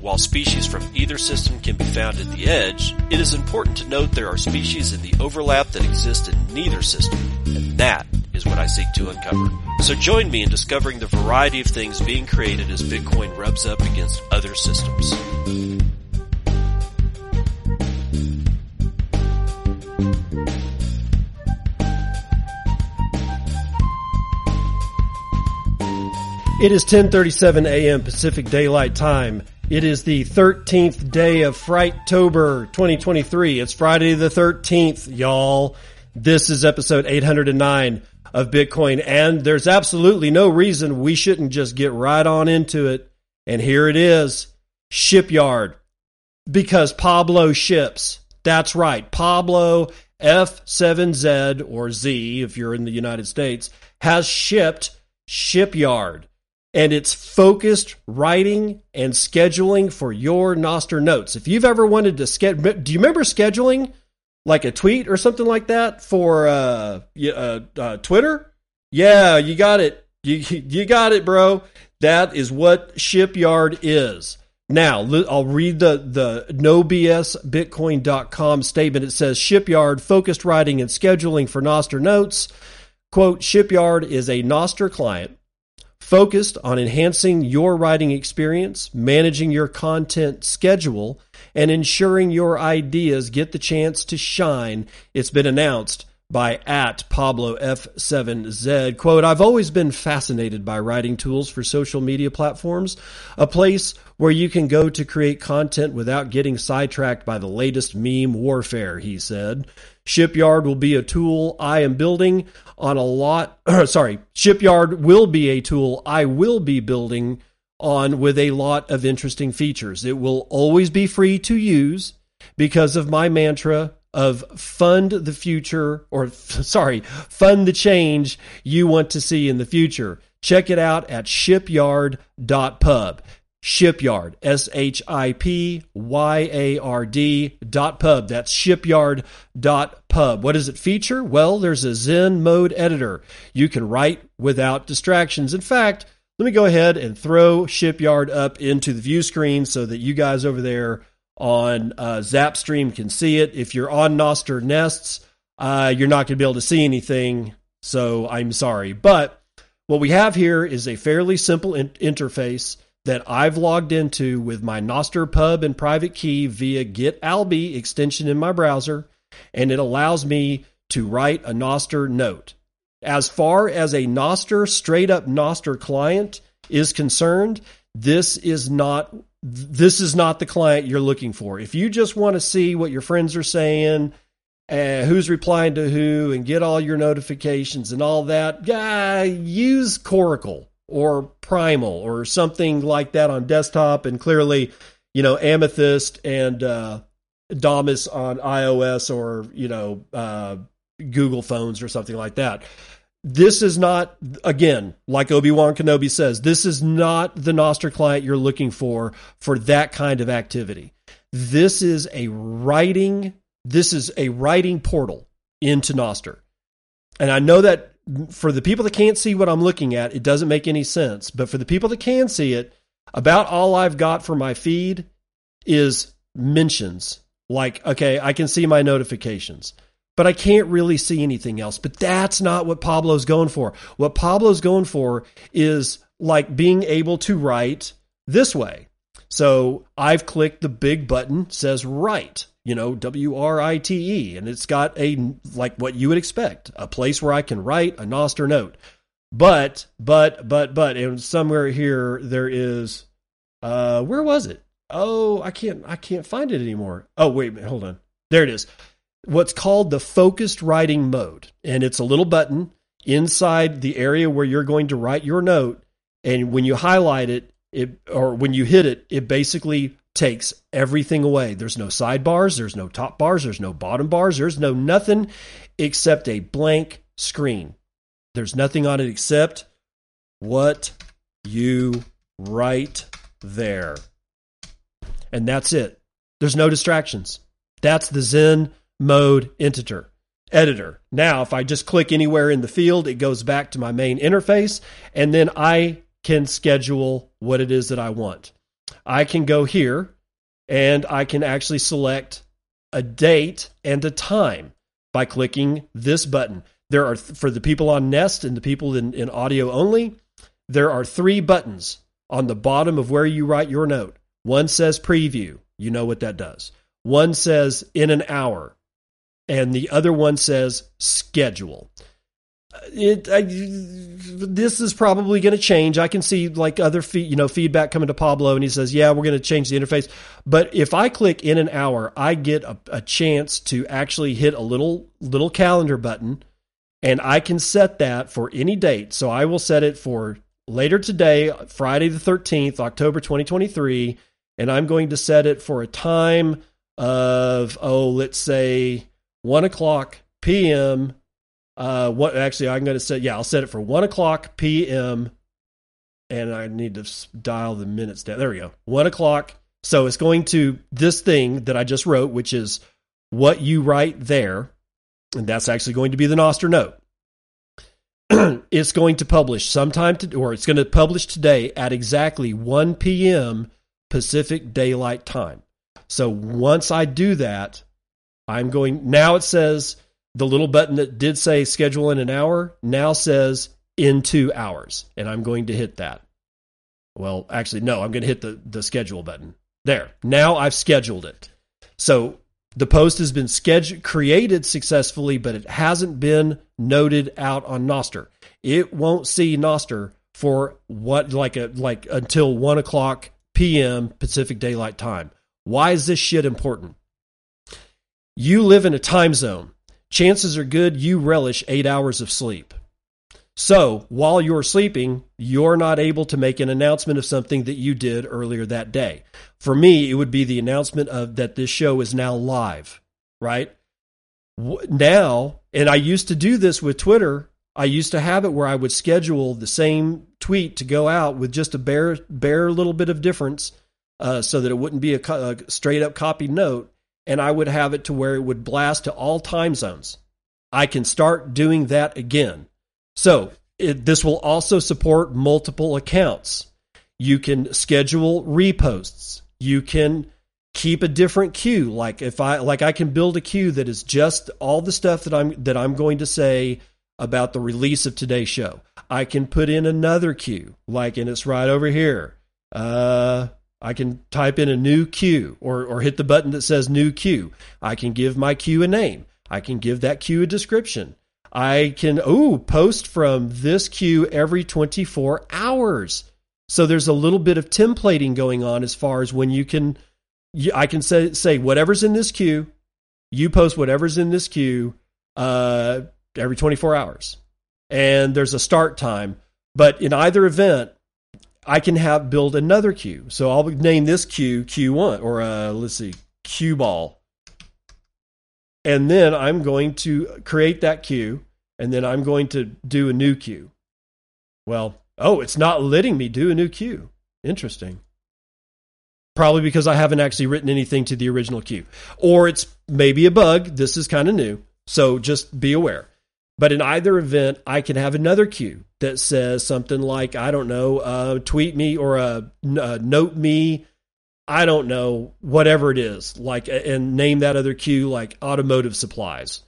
While species from either system can be found at the edge, it is important to note there are species in the overlap that exist in neither system, and that is what I seek to uncover. So join me in discovering the variety of things being created as Bitcoin rubs up against other systems. It is 10:37 a.m. Pacific Daylight Time. It is the 13th day of Frighttober 2023. It's Friday the 13th, y'all. This is episode 809 of Bitcoin, and there's absolutely no reason we shouldn't just get right on into it. And here it is Shipyard. Because Pablo ships. That's right. Pablo F7Z, or Z if you're in the United States, has shipped Shipyard. And it's focused writing and scheduling for your Nostr notes. If you've ever wanted to schedule, do you remember scheduling? like a tweet or something like that for uh, uh, uh, Twitter? Yeah, you got it. You you got it, bro. That is what Shipyard is. Now, I'll read the, the nobsbitcoin.com statement. It says Shipyard focused writing and scheduling for Nostr notes. Quote, Shipyard is a Nostr client focused on enhancing your writing experience, managing your content schedule, and ensuring your ideas get the chance to shine. It's been announced by at Pablo F7Z. Quote, I've always been fascinated by writing tools for social media platforms, a place where you can go to create content without getting sidetracked by the latest meme warfare, he said. Shipyard will be a tool I am building on a lot, sorry, Shipyard will be a tool I will be building on with a lot of interesting features. It will always be free to use because of my mantra of fund the future or sorry, fund the change you want to see in the future. Check it out at shipyard.pub. Shipyard, S H I P Y A R D dot pub. That's shipyard dot pub. What does it feature? Well, there's a Zen mode editor. You can write without distractions. In fact, let me go ahead and throw Shipyard up into the view screen so that you guys over there on uh, Zapstream can see it. If you're on Nostr Nests, uh, you're not going to be able to see anything, so I'm sorry. But what we have here is a fairly simple in- interface that I've logged into with my Nostr pub and private key via GetAlby extension in my browser, and it allows me to write a Nostr note. As far as a Nostr, straight up Nostr client is concerned, this is not this is not the client you're looking for. If you just want to see what your friends are saying, who's replying to who, and get all your notifications and all that, uh, use Coracle or Primal or something like that on desktop. And clearly, you know, Amethyst and uh, Damus on iOS or you know uh, Google phones or something like that this is not again like obi-wan kenobi says this is not the nostr client you're looking for for that kind of activity. This is a writing this is a writing portal into nostr. And i know that for the people that can't see what i'm looking at it doesn't make any sense. But for the people that can see it about all i've got for my feed is mentions. Like okay i can see my notifications but I can't really see anything else. But that's not what Pablo's going for. What Pablo's going for is like being able to write this way. So I've clicked the big button says write, you know, W R I T E, and it's got a like what you would expect, a place where I can write a Nostr note. But but but but and somewhere here there is uh where was it? Oh, I can't I can't find it anymore. Oh wait, hold on. There it is what's called the focused writing mode. And it's a little button inside the area where you're going to write your note. And when you highlight it, it or when you hit it, it basically takes everything away. There's no sidebars, there's no top bars, there's no bottom bars, there's no nothing except a blank screen. There's nothing on it except what you write there. And that's it. There's no distractions. That's the Zen mode editor. Editor. Now, if I just click anywhere in the field, it goes back to my main interface, and then I can schedule what it is that I want. I can go here and I can actually select a date and a time by clicking this button. There are, for the people on Nest and the people in, in audio only, there are three buttons on the bottom of where you write your note. One says preview. You know what that does. One says in an hour, and the other one says schedule. Uh, it, I, this is probably going to change. I can see like other you know feedback coming to Pablo, and he says, "Yeah, we're going to change the interface." But if I click in an hour, I get a, a chance to actually hit a little little calendar button, and I can set that for any date. So I will set it for later today, Friday the 13th, October 2023, and I'm going to set it for a time of, oh, let's say 1 o'clock p.m. Uh, what actually I'm going to set, yeah, I'll set it for 1 o'clock p.m. And I need to dial the minutes down. There we go. 1 o'clock. So it's going to this thing that I just wrote, which is what you write there. And that's actually going to be the Nostr note. it's going to publish sometime to, or it's going to publish today at exactly 1 p.m. Pacific Daylight Time. So once I do that, I'm going now it says the little button that did say schedule in an hour now says in 2 hours and I'm going to hit that. Well, actually no, I'm going to hit the the schedule button. There. Now I've scheduled it. So the post has been scheduled, created successfully, but it hasn't been noted out on Nostr. It won't see Nostr for what like a like until one o'clock p.m. Pacific Daylight Time. Why is this shit important? You live in a time zone. Chances are good you relish eight hours of sleep. So while you're sleeping, you're not able to make an announcement of something that you did earlier that day. For me, it would be the announcement of that this show is now live, right? Now, and I used to do this with Twitter. I used to have it where I would schedule the same tweet to go out with just a bare, bare little bit of difference, uh, so that it wouldn't be a, a straight up copied note, and I would have it to where it would blast to all time zones. I can start doing that again so it, this will also support multiple accounts. You can schedule reposts. You can keep a different queue. Like if I like I can build a queue that is just all the stuff that I'm that I'm going to say about the release of today's show. I can put in another queue, like and it's right over here. Uh I can type in a new queue or or hit the button that says new queue. I can give my queue a name. I can give that queue a description. I can oh post from this queue every 24 hours. So there's a little bit of templating going on as far as when you can I can say say whatever's in this queue, you post whatever's in this queue uh, every 24 hours. And there's a start time, but in either event, I can have build another queue. So I'll name this queue Q1 or uh, let's see, Q ball and then I'm going to create that queue, and then I'm going to do a new queue. Well, oh, it's not letting me do a new queue. Interesting. Probably because I haven't actually written anything to the original queue. Or it's maybe a bug. This is kind of new. So just be aware. But in either event, I can have another cue that says something like, I don't know, uh, tweet me or uh, uh, note me I don't know, whatever it is, like, and name that other cue like automotive supplies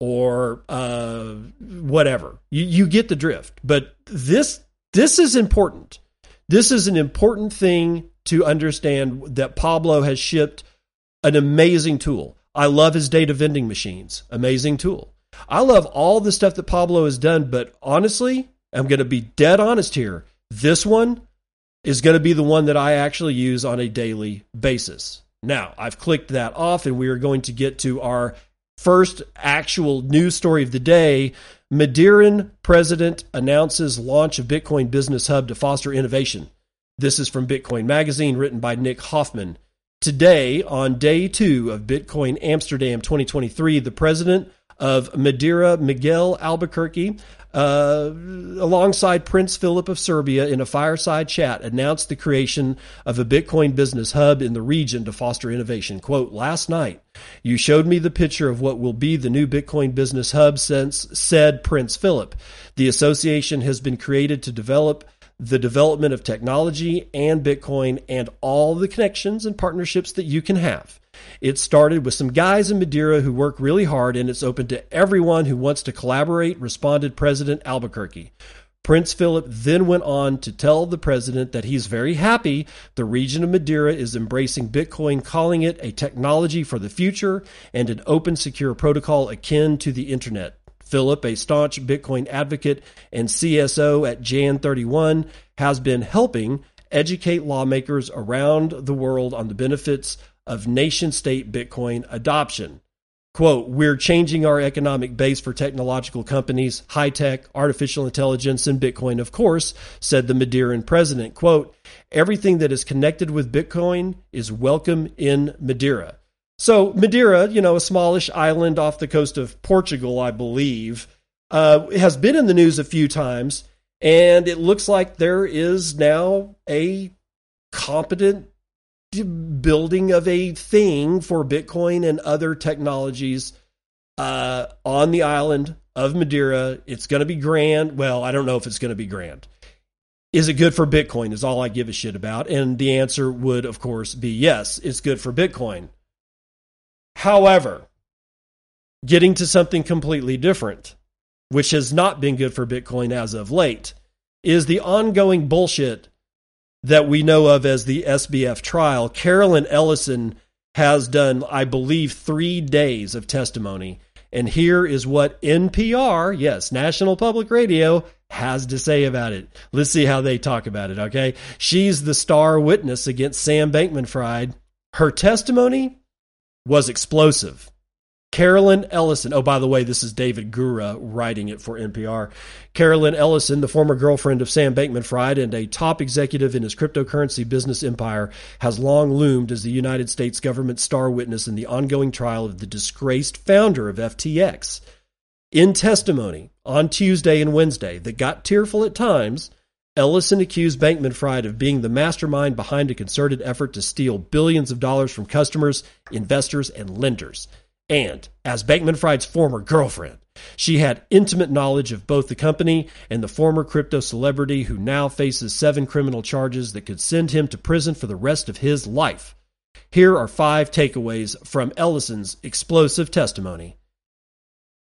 or uh, whatever. You, you get the drift. But this this is important. This is an important thing to understand that Pablo has shipped an amazing tool. I love his data vending machines. Amazing tool. I love all the stuff that Pablo has done, but honestly, I'm going to be dead honest here. This one is going to be the one that I actually use on a daily basis. Now, I've clicked that off, and we are going to get to our first actual news story of the day. Madeiran president announces launch of Bitcoin Business Hub to foster innovation. This is from Bitcoin Magazine, written by Nick Hoffman. Today, on day two of Bitcoin Amsterdam 2023, the president of Madeira, Miguel Albuquerque, uh, alongside Prince Philip of Serbia in a fireside chat, announced the creation of a Bitcoin business hub in the region to foster innovation. Quote, last night, you showed me the picture of what will be the new Bitcoin business hub since, said Prince Philip. The association has been created to develop the development of technology and Bitcoin and all the connections and partnerships that you can have. It started with some guys in Madeira who work really hard, and it's open to everyone who wants to collaborate, responded President Albuquerque. Prince Philip then went on to tell the president that he's very happy the region of Madeira is embracing Bitcoin, calling it a technology for the future and an open, secure protocol akin to the internet. Philip, a staunch Bitcoin advocate and CSO at Jan 31, has been helping educate lawmakers around the world on the benefits of nation state Bitcoin adoption. Quote, we're changing our economic base for technological companies, high tech, artificial intelligence, and Bitcoin, of course, said the Madeiran president. Quote, everything that is connected with Bitcoin is welcome in Madeira. So, Madeira, you know, a smallish island off the coast of Portugal, I believe, uh, has been in the news a few times. And it looks like there is now a competent building of a thing for Bitcoin and other technologies uh, on the island of Madeira. It's going to be grand. Well, I don't know if it's going to be grand. Is it good for Bitcoin? Is all I give a shit about. And the answer would, of course, be yes, it's good for Bitcoin. However, getting to something completely different, which has not been good for Bitcoin as of late, is the ongoing bullshit that we know of as the SBF trial, Caroline Ellison has done, I believe, three days of testimony. And here is what NPR, yes, National Public Radio, has to say about it. Let's see how they talk about it, okay? She's the star witness against Sam Bankman Fried. Her testimony was explosive. Caroline Ellison. Oh, by the way, this is David Gura writing it for NPR. Caroline Ellison, the former girlfriend of Sam Bankman Fried and a top executive in his cryptocurrency business empire, has long loomed as the United States government star witness in the ongoing trial of the disgraced founder of FTX. In testimony on Tuesday and Wednesday that got tearful at times, Ellison accused Bankman Fried of being the mastermind behind a concerted effort to steal billions of dollars from customers, investors, and lenders. And as Bankman Fried's former girlfriend, she had intimate knowledge of both the company and the former crypto celebrity who now faces seven criminal charges that could send him to prison for the rest of his life. Here are five takeaways from Ellison's explosive testimony.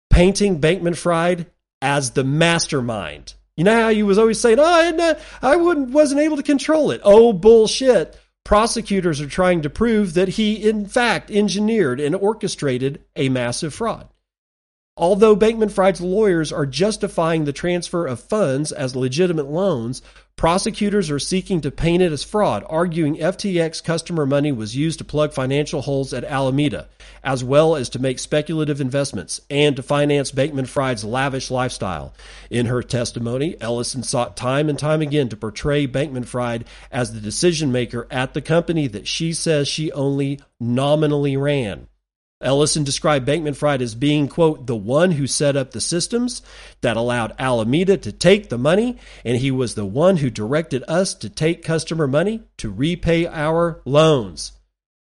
Painting Bankman Fried as the mastermind. You know how he was always saying, "Oh, I, I wouldn't, wasn't able to control it." Oh, bullshit! Prosecutors are trying to prove that he, in fact, engineered and orchestrated a massive fraud. Although Bankman Fried's lawyers are justifying the transfer of funds as legitimate loans, prosecutors are seeking to paint it as fraud, arguing FTX customer money was used to plug financial holes at Alameda, as well as to make speculative investments and to finance Bankman Fried's lavish lifestyle. In her testimony, Ellison sought time and time again to portray Bankman Fried as the decision maker at the company that she says she only nominally ran. Ellison described Bankman Fried as being, quote, the one who set up the systems that allowed Alameda to take the money, and he was the one who directed us to take customer money to repay our loans.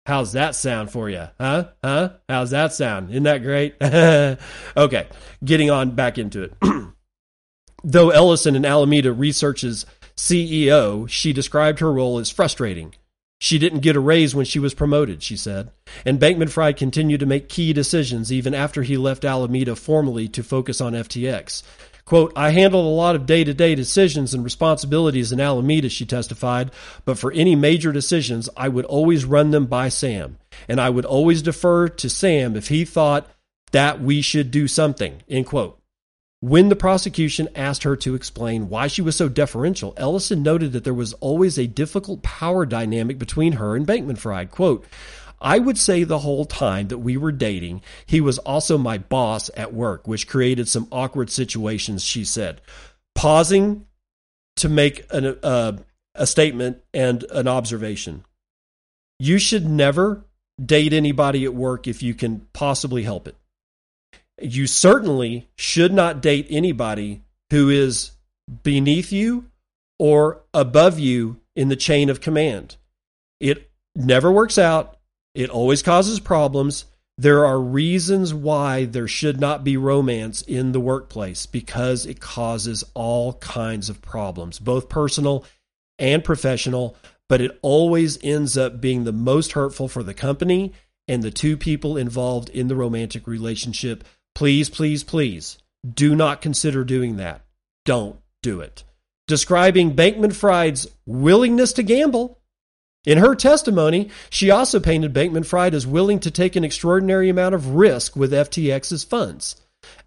How's that sound for you? Huh? Huh? How's that sound? Isn't that great? okay, getting on back into it. Though Ellison and Alameda Research's CEO, she described her role as frustrating she didn't get a raise when she was promoted, she said. And Bankman Fried continued to make key decisions even after he left Alameda formally to focus on FTX. Quote, I handled a lot of day to day decisions and responsibilities in Alameda, she testified, but for any major decisions, I would always run them by Sam. And I would always defer to Sam if he thought that we should do something, end quote. When the prosecution asked her to explain why she was so deferential, Ellison noted that there was always a difficult power dynamic between her and Bankman Fried. Quote, I would say the whole time that we were dating, he was also my boss at work, which created some awkward situations, she said. Pausing to make an, uh, a statement and an observation. You should never date anybody at work if you can possibly help it. You certainly should not date anybody who is beneath you or above you in the chain of command. It never works out. It always causes problems. There are reasons why there should not be romance in the workplace because it causes all kinds of problems, both personal and professional, but it always ends up being the most hurtful for the company and the two people involved in the romantic relationship. Please, please, please do not consider doing that. Don't do it. Describing Bankman Fried's willingness to gamble in her testimony, she also painted Bankman Fried as willing to take an extraordinary amount of risk with FTX's funds.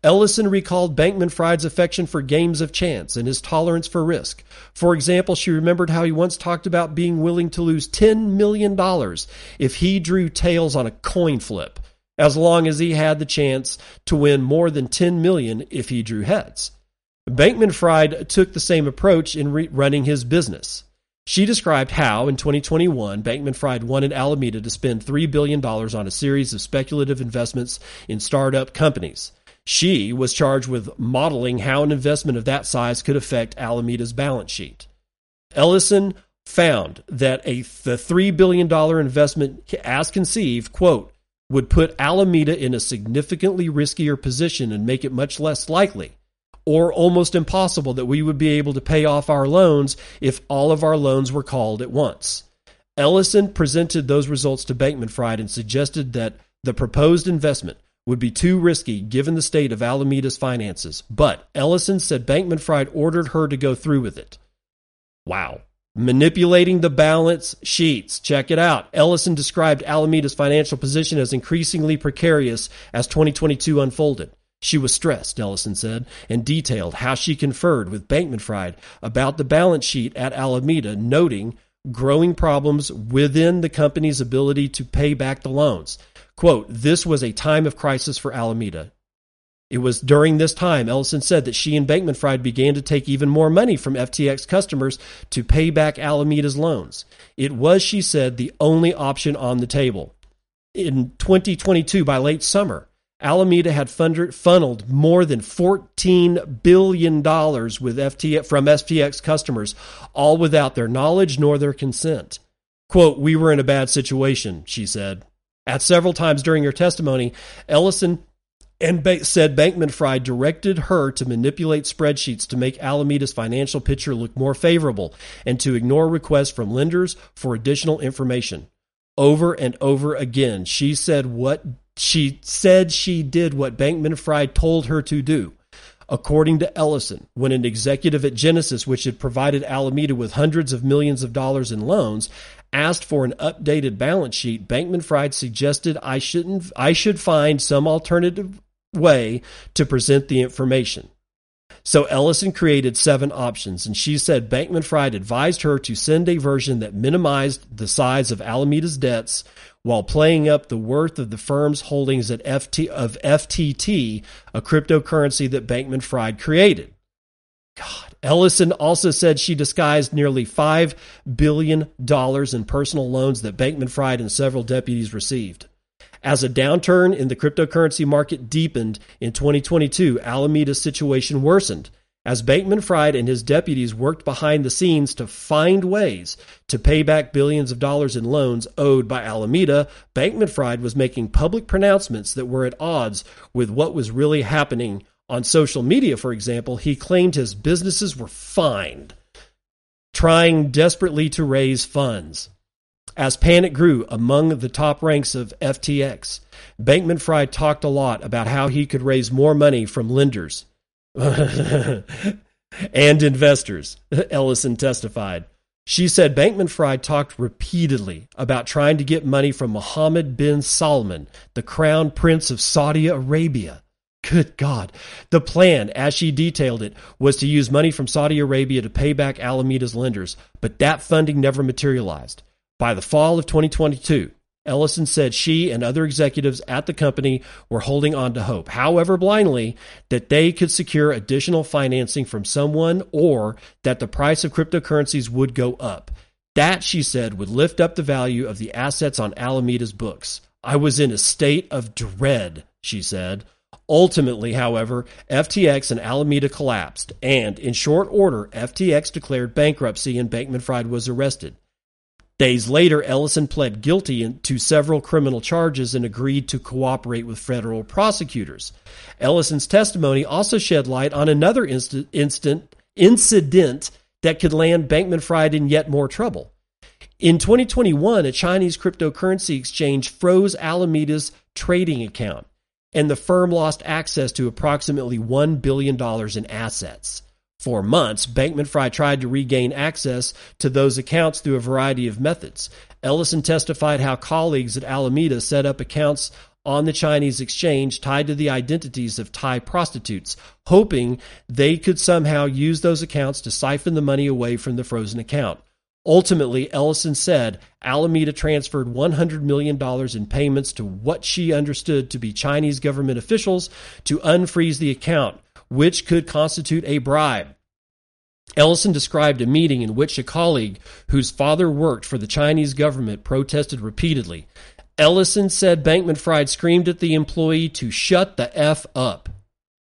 Ellison recalled Bankman Fried's affection for games of chance and his tolerance for risk. For example, she remembered how he once talked about being willing to lose $10 million if he drew tails on a coin flip, as long as he had the chance to win more than 10 million if he drew heads. Bankman Fried took the same approach in re- running his business. She described how, in 2021, Bankman Fried wanted Alameda to spend $3 billion on a series of speculative investments in startup companies. She was charged with modeling how an investment of that size could affect Alameda's balance sheet. Ellison found that a, the $3 billion investment, as conceived, quote, would put Alameda in a significantly riskier position and make it much less likely or almost impossible that we would be able to pay off our loans if all of our loans were called at once. Ellison presented those results to Bankman Fried and suggested that the proposed investment would be too risky given the state of Alameda's finances, but Ellison said Bankman Fried ordered her to go through with it. Wow. Manipulating the balance sheets. Check it out. Ellison described Alameda's financial position as increasingly precarious as 2022 unfolded. She was stressed, Ellison said, and detailed how she conferred with Bankman Fried about the balance sheet at Alameda, noting growing problems within the company's ability to pay back the loans. Quote, this was a time of crisis for Alameda. It was during this time, Ellison said, that she and Bankman Fried began to take even more money from FTX customers to pay back Alameda's loans. It was, she said, the only option on the table. In 2022, by late summer, Alameda had funneled more than $14 billion with FTX, from FTX customers, all without their knowledge nor their consent. Quote, We were in a bad situation, she said. At several times during her testimony, Ellison and ba- said Bankman Fried directed her to manipulate spreadsheets to make Alameda's financial picture look more favorable and to ignore requests from lenders for additional information. Over and over again, she said what she said she did what Bankman Fried told her to do. According to Ellison, when an executive at Genesis, which had provided Alameda with hundreds of millions of dollars in loans, asked for an updated balance sheet, Bankman Fried suggested I shouldn't I should find some alternative way to present the information. So Ellison created seven options, and she said Bankman Fried advised her to send a version that minimized the size of Alameda's debts while playing up the worth of the firm's holdings at FT, of FTT, a cryptocurrency that Bankman Fried created. God. Ellison also said she disguised nearly $5 billion in personal loans that Bankman Fried and several deputies received. As a downturn in the cryptocurrency market deepened in 2022, Alameda's situation worsened as Bankman Fried and his deputies worked behind the scenes to find ways to pay back billions of dollars in loans owed by Alameda, Bankman Fried was making public pronouncements that were at odds with what was really happening. On social media, for example, he claimed his businesses were fined, trying desperately to raise funds. As panic grew among the top ranks of FTX, Bankman Fried talked a lot about how he could raise more money from lenders and investors, Ellison testified. She said Bankman Fried talked repeatedly about trying to get money from Mohammed bin Salman, the crown prince of Saudi Arabia. Good God. The plan, as she detailed it, was to use money from Saudi Arabia to pay back Alameda's lenders, but that funding never materialized. By the fall of 2022, Ellison said she and other executives at the company were holding on to hope, however blindly, that they could secure additional financing from someone or that the price of cryptocurrencies would go up. That, she said, would lift up the value of the assets on Alameda's books. I was in a state of dread, she said. Ultimately, however, FTX and Alameda collapsed, and in short order, FTX declared bankruptcy and Bankman Fried was arrested. Days later, Ellison pled guilty to several criminal charges and agreed to cooperate with federal prosecutors. Ellison's testimony also shed light on another inst- instant incident that could land Bankman Fried in yet more trouble. In 2021, a Chinese cryptocurrency exchange froze Alameda's trading account, and the firm lost access to approximately $1 billion in assets. For months, Bankman Fried tried to regain access to those accounts through a variety of methods. Ellison testified how colleagues at Alameda set up accounts on the Chinese exchange tied to the identities of Thai prostitutes, hoping they could somehow use those accounts to siphon the money away from the frozen account. Ultimately, Ellison said Alameda transferred $100 million in payments to what she understood to be Chinese government officials to unfreeze the account, which could constitute a bribe. Ellison described a meeting in which a colleague whose father worked for the Chinese government protested repeatedly. Ellison said Bankman Fried screamed at the employee to shut the F up.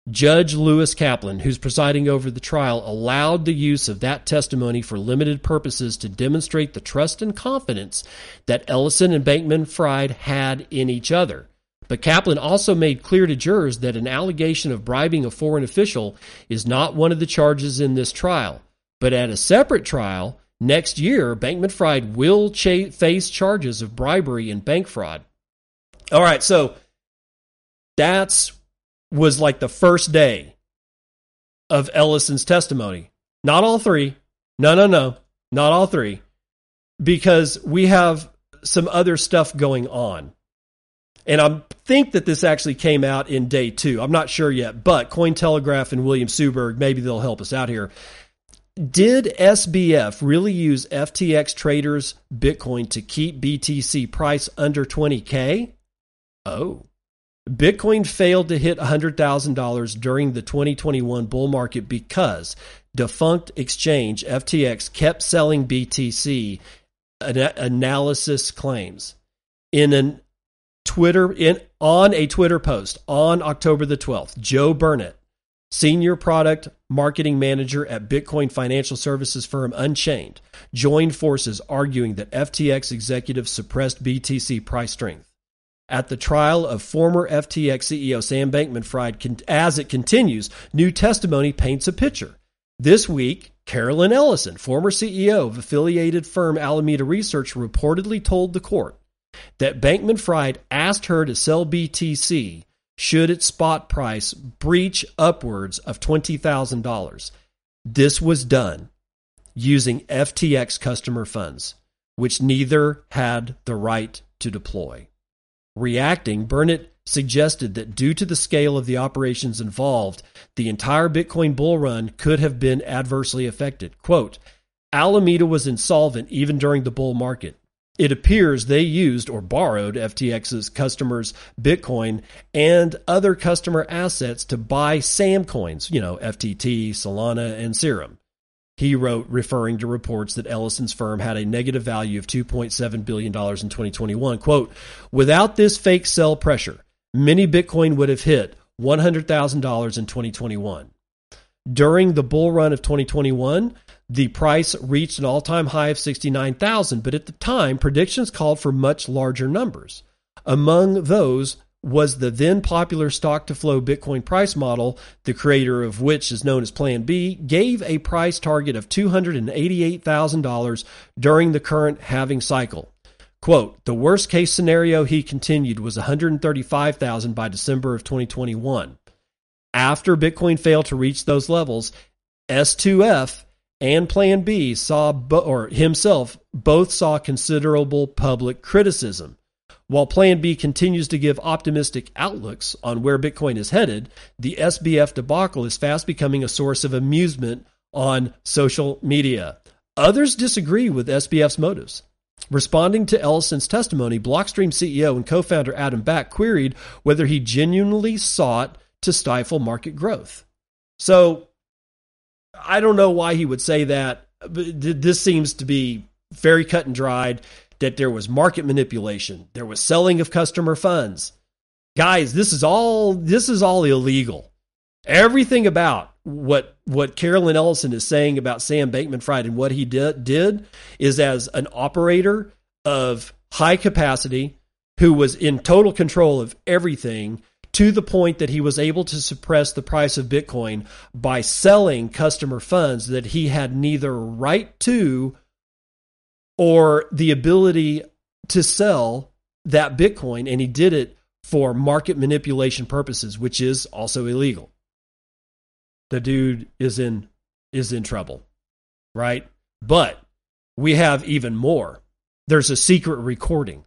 Judge Lewis Kaplan, who's presiding over the trial, allowed the use of that testimony for limited purposes to demonstrate the trust and confidence that Ellison and Bankman Fried had in each other. But Kaplan also made clear to jurors that an allegation of bribing a foreign official is not one of the charges in this trial. But at a separate trial, next year, Bankman Fried will face charges of bribery and bank fraud. All right, so that's was like the first day of Ellison's testimony. Not all three. No, no, no. Not all three. Because we have some other stuff going on. And I think that this actually came out in day two. I'm not sure yet, but Cointelegraph and William Suberg, maybe they'll help us out here. Did SBF really use FTX traders Bitcoin to keep BTC price under 20K? Oh. Bitcoin failed to hit $100,000 during the 2021 bull market because defunct exchange FTX kept selling BTC, analysis claims. In an Twitter in on a Twitter post on October the 12th, Joe Burnett, senior product marketing manager at Bitcoin financial services firm Unchained, joined forces arguing that FTX executives suppressed BTC price strength. At the trial of former FTX CEO Sam Bankman Fried, as it continues, new testimony paints a picture. This week, Caroline Ellison, former CEO of affiliated firm Alameda Research, reportedly told the court that Bankman Fried asked her to sell BTC should its spot price breach upwards of $20,000. This was done using FTX customer funds, which neither had the right to deploy. Reacting, Burnett suggested that due to the scale of the operations involved, the entire Bitcoin bull run could have been adversely affected. Quote, Alameda was insolvent even during the bull market. It appears they used or borrowed FTX's customers' Bitcoin and other customer assets to buy SAM coins, you know, FTT, Solana, and Serum. He wrote, referring to reports that Ellison's firm had a negative value of $2.7 billion in 2021. Quote, without this fake sell pressure, many Bitcoin would have hit $100,000 in 2021. During the bull run of 2021, the price reached an all-time high of 69,000, but at the time predictions called for much larger numbers. Among those was the then popular stock to flow Bitcoin price model, the creator of which is known as Plan B, gave a price target of $288,000 during the current halving cycle. Quote, the worst case scenario he continued was 135,000 by December of 2021. After Bitcoin failed to reach those levels, S2F and Plan B saw or himself both saw considerable public criticism. While Plan B continues to give optimistic outlooks on where Bitcoin is headed, the SBF debacle is fast becoming a source of amusement on social media. Others disagree with SBF's motives. Responding to Ellison's testimony, Blockstream CEO and co founder Adam Back queried whether he genuinely sought to stifle market growth. So I don't know why he would say that. But this seems to be very cut and dried that there was market manipulation, there was selling of customer funds. guys, this is all this is all illegal. Everything about what what Caroline Ellison is saying about Sam Bankman-Fried and what he did did is as an operator of high capacity who was in total control of everything to the point that he was able to suppress the price of Bitcoin by selling customer funds that he had neither right to or the ability to sell that Bitcoin. And he did it for market manipulation purposes, which is also illegal. The dude is in is in trouble, right? But we have even more. There's a secret recording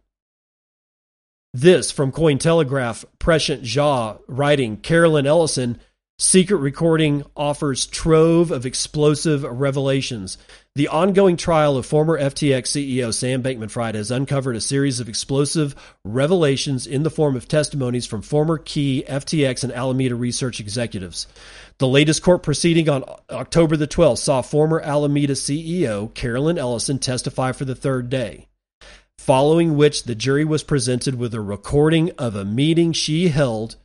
this from Cointelegraph, Prashant Jha writing Caroline Ellison, secret recording offers trove of explosive revelations. The ongoing trial of former FTX CEO Sam Bankman Fried has uncovered a series of explosive revelations in the form of testimonies from former key FTX and Alameda research executives. The latest court proceeding on October the 12th saw former Alameda CEO Caroline Ellison testify for the third day following which the jury was presented with a recording of a meeting she held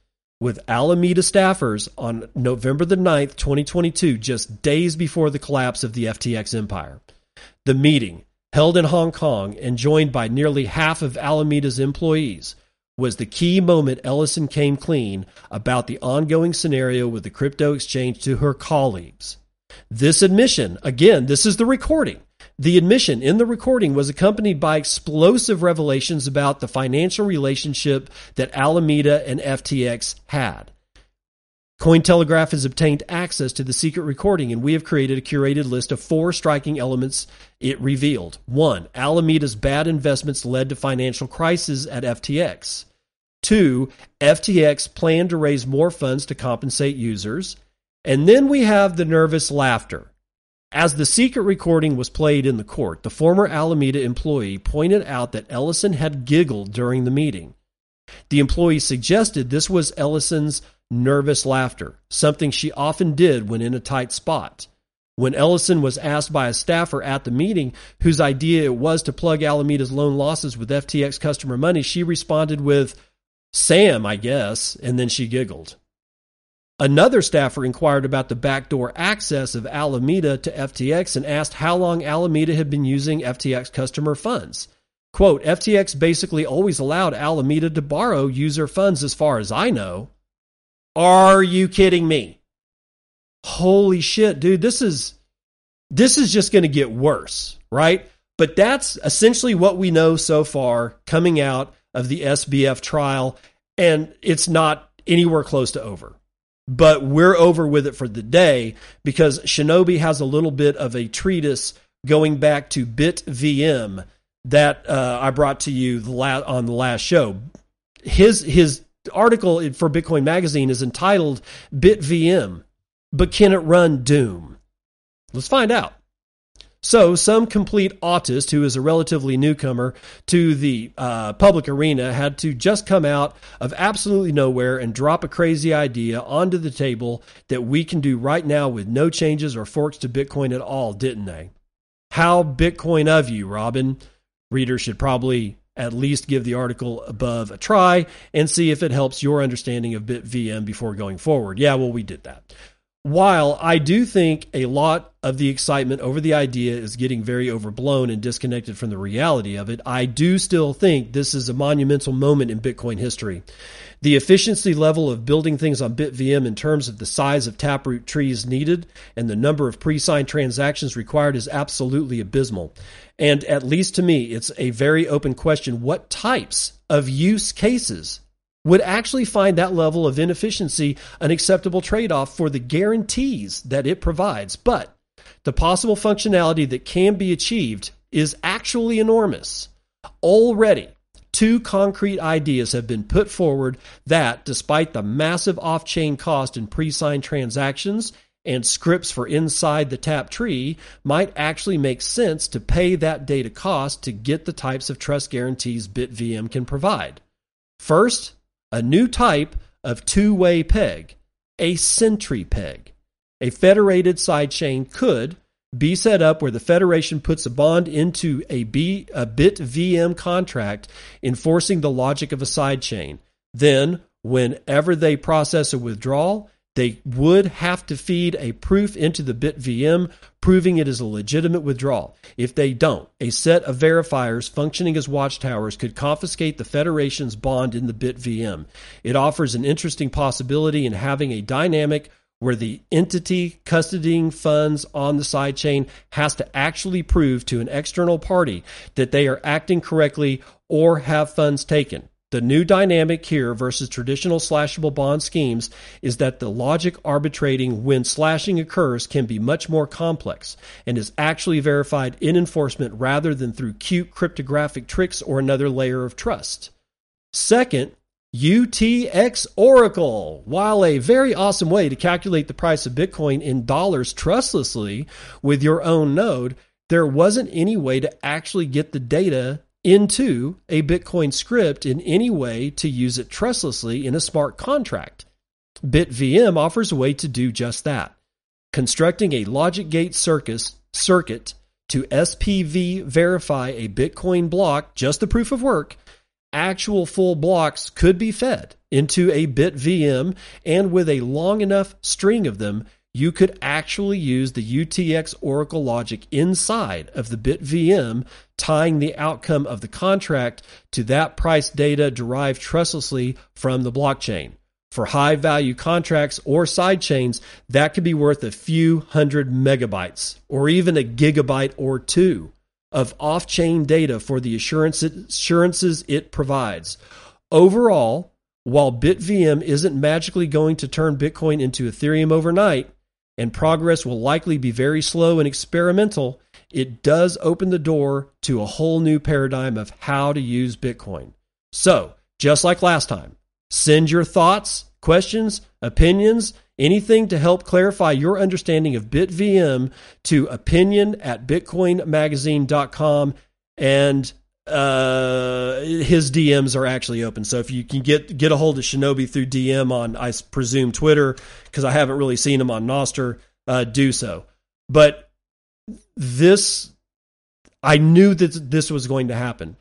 with Alameda staffers on November the 9th, 2022, just days before the collapse of the FTX empire. The meeting, held in Hong Kong and joined by nearly half of Alameda's employees, was the key moment Ellison came clean about the ongoing scenario with the crypto exchange to her colleagues. This admission, again, this is the recording, the admission in the recording was accompanied by explosive revelations about the financial relationship that Alameda and FTX had. Cointelegraph has obtained access to the secret recording, and we have created a curated list of four striking elements it revealed. One, Alameda's bad investments led to financial crisis at FTX. Two, FTX planned to raise more funds to compensate users. And then we have the nervous laughter. As the secret recording was played in the court, the former Alameda employee pointed out that Ellison had giggled during the meeting. The employee suggested this was Ellison's nervous laughter, something she often did when in a tight spot. When Ellison was asked by a staffer at the meeting whose idea it was to plug Alameda's loan losses with FTX customer money, she responded with, Sam, I guess, and then she giggled. Another staffer inquired about the backdoor access of Alameda to FTX and asked how long Alameda had been using FTX customer funds. Quote, FTX basically always allowed Alameda to borrow user funds as far as I know. Are you kidding me? Holy shit, dude, this is this is just going to get worse, right? But that's essentially what we know so far coming out of the SBF trial and it's not anywhere close to over but we're over with it for the day because Shinobi has a little bit of a treatise going back to BitVM that uh, I brought to you the la- on the last show. His his article for Bitcoin Magazine is entitled BitVM, but can it run Doom? Let's find out. So, some complete autist who is a relatively newcomer to the uh, public arena had to just come out of absolutely nowhere and drop a crazy idea onto the table that we can do right now with no changes or forks to Bitcoin at all, didn't they? How Bitcoin of you, Robin? Readers should probably at least give the article above a try and see if it helps your understanding of BitVM before going forward. Yeah, well, we did that while I do think a lot of the excitement over the idea is getting very overblown and disconnected from the reality of it, I do still think this is a monumental moment in Bitcoin history. The efficiency level of building things on BitVM in terms of the size of taproot trees needed and the number of pre signed transactions required is absolutely abysmal. And at least to me, it's a very open question what types of use cases would actually find that level of inefficiency an acceptable trade off for the guarantees that it provides. But the possible functionality that can be achieved is actually enormous. Already, two concrete ideas have been put forward that, despite the massive off chain cost in pre signed transactions and scripts for inside the tap tree, might actually make sense to pay that data cost to get the types of trust guarantees BitVM can provide. First, a new type of two way peg, a sentry peg. A federated sidechain could be set up where the Federation puts a bond into a, B, a BitVM contract enforcing the logic of a sidechain. Then, whenever they process a withdrawal, they would have to feed a proof into the BitVM proving it is a legitimate withdrawal. If they don't, a set of verifiers functioning as watchtowers could confiscate the Federation's bond in the BitVM. It offers an interesting possibility in having a dynamic where the entity custodying funds on the sidechain has to actually prove to an external party that they are acting correctly or have funds taken. The new dynamic here versus traditional slashable bond schemes is that the logic arbitrating when slashing occurs can be much more complex and is actually verified in enforcement rather than through cute cryptographic tricks or another layer of trust. Second, UTX Oracle. While a very awesome way to calculate the price of Bitcoin in dollars trustlessly with your own node, there wasn't any way to actually get the data into a Bitcoin script in any way to use it trustlessly in a smart contract. BitVM offers a way to do just that. Constructing a logic gate circus, circuit to SPV verify a Bitcoin block, just the proof of work, actual full blocks could be fed into a BitVM, and with a long enough string of them, you could actually use the UTXOracle logic inside of the BitVM, tying the outcome of the contract to that price data derived trustlessly from the blockchain. For high value contracts or sidechains, that could be worth a few hundred megabytes or even a gigabyte or two of off chain data for the assurances it provides. Overall, while BitVM isn't magically going to turn Bitcoin into Ethereum overnight, and progress will likely be very slow and experimental, it does open the door to a whole new paradigm of how to use Bitcoin. So, just like last time, send your thoughts, questions, opinions, anything to help clarify your understanding of BitVM to opinion at bitcoinmagazine.com and uh, his DMs are actually open. So if you can get get a hold of Shinobi through DM on, I presume Twitter, because I haven't really seen him on Nostr, uh, do so. But this, I knew that this was going to happen.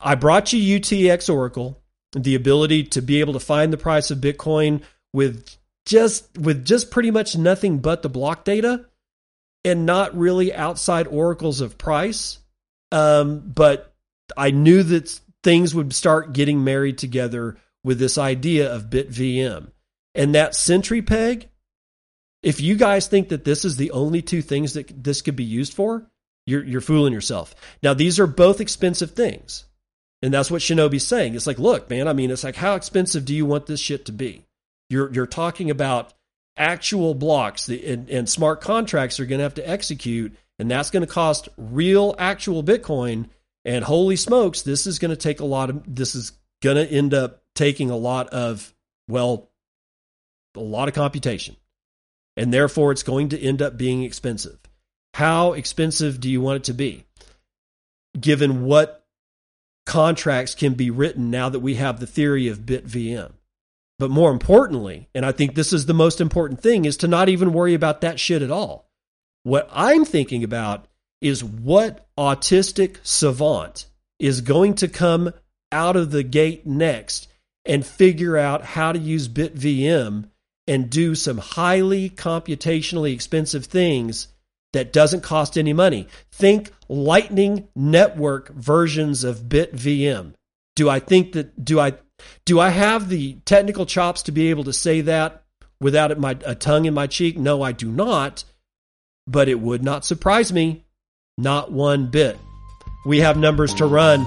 I brought you UTXOracle, the ability to be able to find the price of Bitcoin with just with just pretty much nothing but the block data, and not really outside oracles of price um, but I knew that things would start getting married together with this idea of BitVM. And that Sentry peg, if you guys think that this is the only two things that this could be used for, you're, you're fooling yourself. Now, these are both expensive things. And that's what Shinobi's saying. It's like, look, man, I mean, it's like, how expensive do you want this shit to be? You're, you're talking about actual blocks and, and smart contracts are going to have to execute and that's going to cost real actual Bitcoin. And holy smokes, this is going to take a lot of, this is going to end up taking a lot of, well, a lot of computation. And therefore, it's going to end up being expensive. How expensive do you want it to be? Given what contracts can be written now that we have the theory of BitVM. But more importantly, and I think this is the most important thing, is to not even worry about that shit at all. What I'm thinking about is what autistic savant is going to come out of the gate next and figure out how to use BitVM and do some highly computationally expensive things that doesn't cost any money. Think Lightning Network versions of BitVM. Do I think that do I do I have the technical chops to be able to say that without my a tongue in my cheek? No, I do not but it would not surprise me, not one bit. We have numbers to run.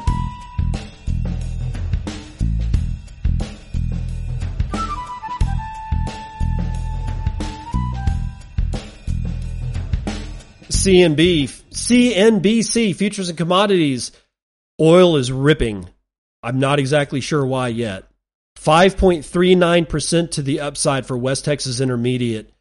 CNB, CNBC, futures and commodities. Oil is ripping. I'm not exactly sure why yet. 5.39% to the upside for West Texas Intermediate.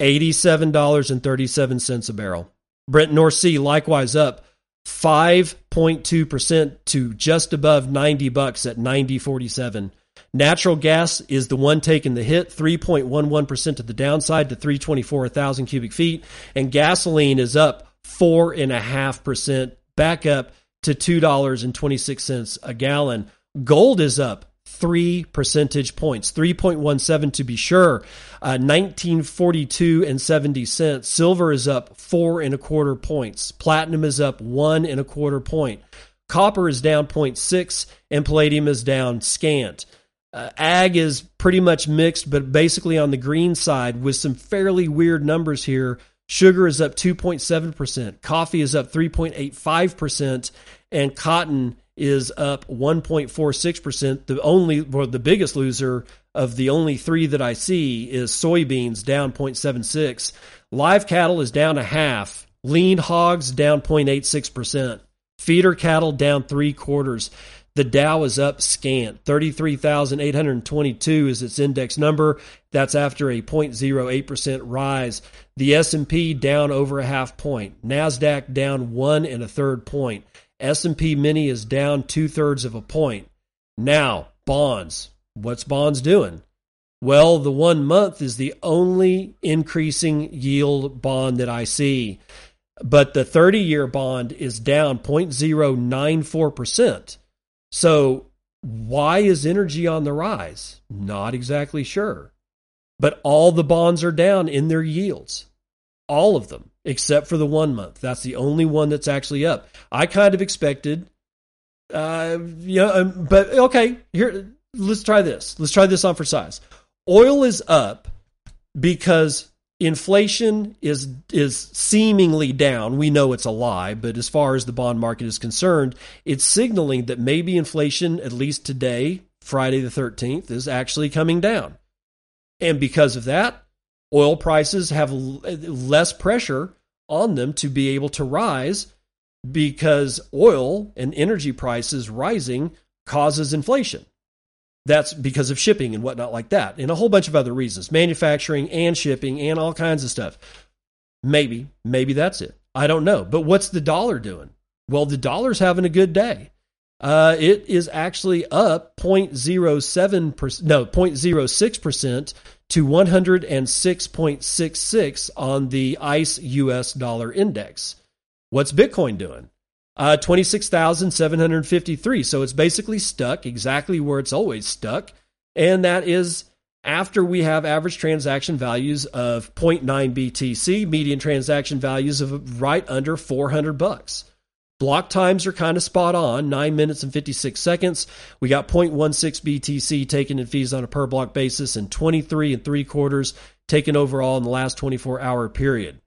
$87.37 a barrel. Brent North Sea likewise up 5.2% to just above 90 bucks at 90.47. Natural gas is the one taking the hit, 3.11% to the downside to 324 a thousand cubic feet, and gasoline is up four and a half percent, back up to two dollars and twenty six cents a gallon. Gold is up three percentage points, 3.17 to be sure. Uh, 1942 and 70 cents. Silver is up four and a quarter points. Platinum is up one and a quarter point. Copper is down 0.6 and palladium is down scant. Uh, ag is pretty much mixed, but basically on the green side with some fairly weird numbers here. Sugar is up 2.7%, coffee is up 3.85%, and cotton is up 1.46%. The only, or the biggest loser of the only three that I see is soybeans down 0.76. Live cattle is down a half. Lean hogs down 0.86%. Feeder cattle down three quarters. The Dow is up scant. 33,822 is its index number. That's after a 0.08% rise. The S&P down over a half point. Nasdaq down one and a third point. S&P Mini is down two thirds of a point. Now, bonds. What's bonds doing? Well, the one month is the only increasing yield bond that I see. But the 30 year bond is down 0.094%. So, why is energy on the rise? Not exactly sure. But all the bonds are down in their yields. All of them except for the one month. That's the only one that's actually up. I kind of expected, uh, yeah, um, but okay. Here, let's try this. Let's try this on for size. Oil is up because inflation is is seemingly down. We know it's a lie, but as far as the bond market is concerned, it's signaling that maybe inflation, at least today, Friday the 13th, is actually coming down. And because of that, oil prices have less pressure on them to be able to rise because oil and energy prices rising causes inflation. That's because of shipping and whatnot like that, and a whole bunch of other reasons manufacturing and shipping and all kinds of stuff. Maybe, maybe that's it. I don't know. But what's the dollar doing? Well, the dollar's having a good day. Uh, it is actually up 0.07%, no, 0.06% to 106.66 on the ICE US dollar index. What's Bitcoin doing? Uh, 26,753. So it's basically stuck exactly where it's always stuck. And that is after we have average transaction values of 0.9 BTC, median transaction values of right under 400 bucks. Block times are kind of spot on, 9 minutes and 56 seconds. We got 0.16 BTC taken in fees on a per block basis and 23 and 3 quarters taken overall in the last 24 hour period.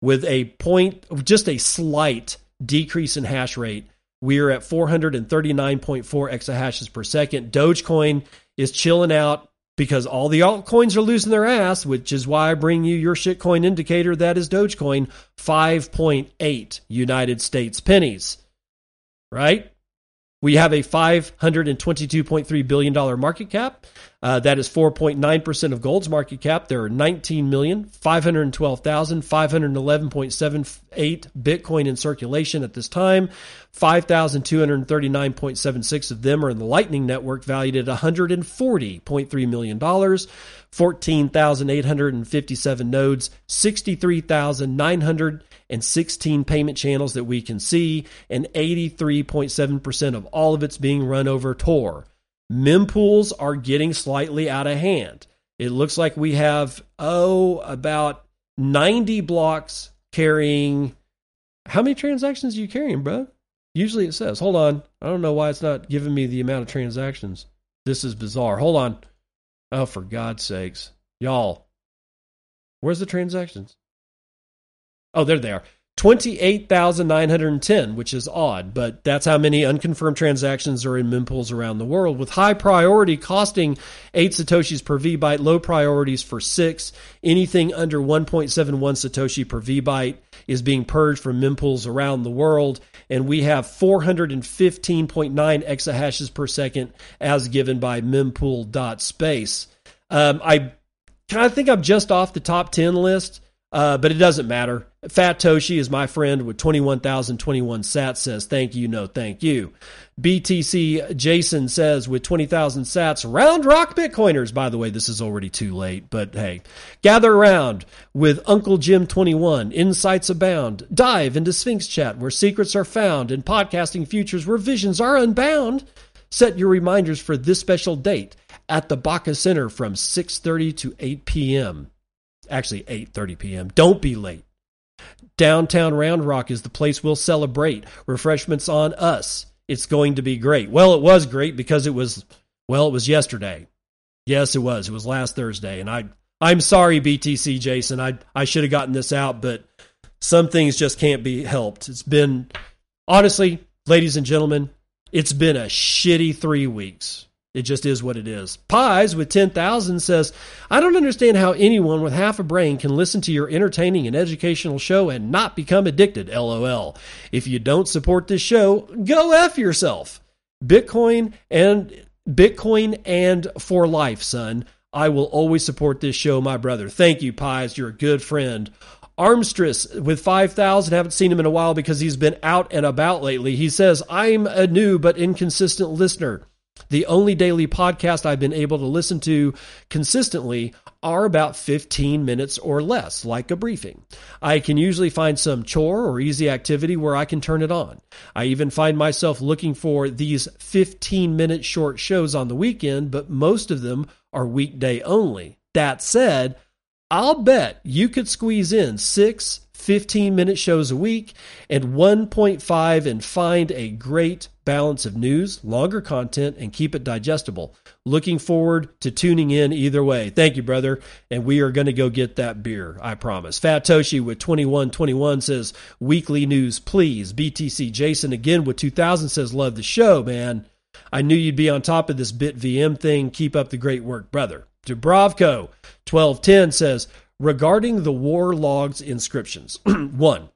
With a point, just a slight decrease in hash rate, we are at 439.4 exahashes per second. Dogecoin is chilling out because all the altcoins are losing their ass, which is why I bring you your shitcoin indicator. That is Dogecoin, 5.8 United States pennies. Right? We have a $522.3 billion market cap. Uh, that is 4.9% of gold's market cap. There are 19,512,511.78 Bitcoin in circulation at this time. 5,239.76 of them are in the Lightning Network, valued at $140.3 million. 14,857 nodes, 63,916 payment channels that we can see, and 83.7% of all of it's being run over Tor mempools are getting slightly out of hand. It looks like we have, oh, about 90 blocks carrying. How many transactions are you carrying, bro? Usually it says, hold on. I don't know why it's not giving me the amount of transactions. This is bizarre. Hold on. Oh, for God's sakes. Y'all, where's the transactions? Oh, there they are. 28,910, which is odd, but that's how many unconfirmed transactions are in mempools around the world, with high priority costing 8 satoshis per vbyte, low priorities for 6. Anything under 1.71 satoshi per vbyte is being purged from mempools around the world, and we have 415.9 exahashes per second as given by mempool.space. Um, I kind of think I'm just off the top 10 list. Uh, but it doesn't matter. Fat Toshi is my friend with 21,021 sats says, thank you, no thank you. BTC Jason says, with 20,000 sats, round rock Bitcoiners. By the way, this is already too late, but hey. Gather around with Uncle Jim 21, insights abound. Dive into Sphinx chat where secrets are found and podcasting futures where visions are unbound. Set your reminders for this special date at the Baca Center from 6:30 to 8 p.m. Actually 8:30 p.m. Don't be late. Downtown Round Rock is the place we'll celebrate. Refreshments on us. It's going to be great. Well, it was great because it was well, it was yesterday. Yes, it was. It was last Thursday and I I'm sorry BTC Jason. I I should have gotten this out, but some things just can't be helped. It's been honestly, ladies and gentlemen, it's been a shitty 3 weeks. It just is what it is. Pies with 10,000 says, I don't understand how anyone with half a brain can listen to your entertaining and educational show and not become addicted. LOL. If you don't support this show, go F yourself. Bitcoin and Bitcoin and for life, son. I will always support this show, my brother. Thank you, Pies. You're a good friend. Armstress with 5,000. Haven't seen him in a while because he's been out and about lately. He says, I'm a new but inconsistent listener. The only daily podcast I've been able to listen to consistently are about 15 minutes or less, like a briefing. I can usually find some chore or easy activity where I can turn it on. I even find myself looking for these 15 minute short shows on the weekend, but most of them are weekday only. That said, I'll bet you could squeeze in six 15 minute shows a week and 1.5 and find a great balance of news, longer content, and keep it digestible. Looking forward to tuning in either way. Thank you, brother. And we are going to go get that beer, I promise. Fat Toshi with 2121 says, Weekly news, please. BTC Jason again with 2000 says, Love the show, man. I knew you'd be on top of this BitVM thing. Keep up the great work, brother. Dubrovko 1210 says, regarding the war logs inscriptions. one,